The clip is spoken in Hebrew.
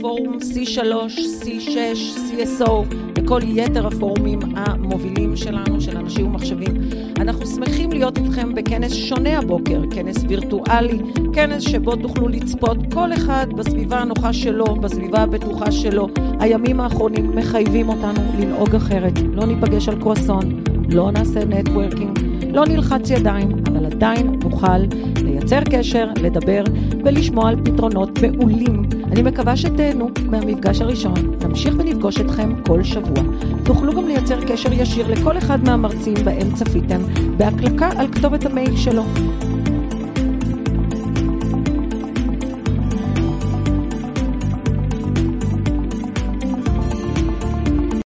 פוש, CSO וכל יתר הפורומים המובילים שלנו, של אנשים ומחשבים. אנחנו שמחים להיות איתכם בכנס שונה הבוקר, כנס וירטואלי, כנס שבו תוכלו לצפות כל אחד בסביבה הנוחה שלו, בסביבה הבטוחה שלו. הימים האחרונים מחייבים אותנו לנהוג אחרת. לא ניפגש על קרואסון, לא נעשה נטוורקינג, לא נלחץ ידיים, אבל עדיין נוכל לייצר קשר, לדבר ולשמוע על פתרונות מעולים. אני מקווה שתהנו מהמפגש הראשון, נמשיך ונפגוש אתכם כל שבוע. תוכלו גם לייצר קשר ישיר לכל אחד מהמרצים בהם צפיתם, בהקלקה על כתובת המייל שלו.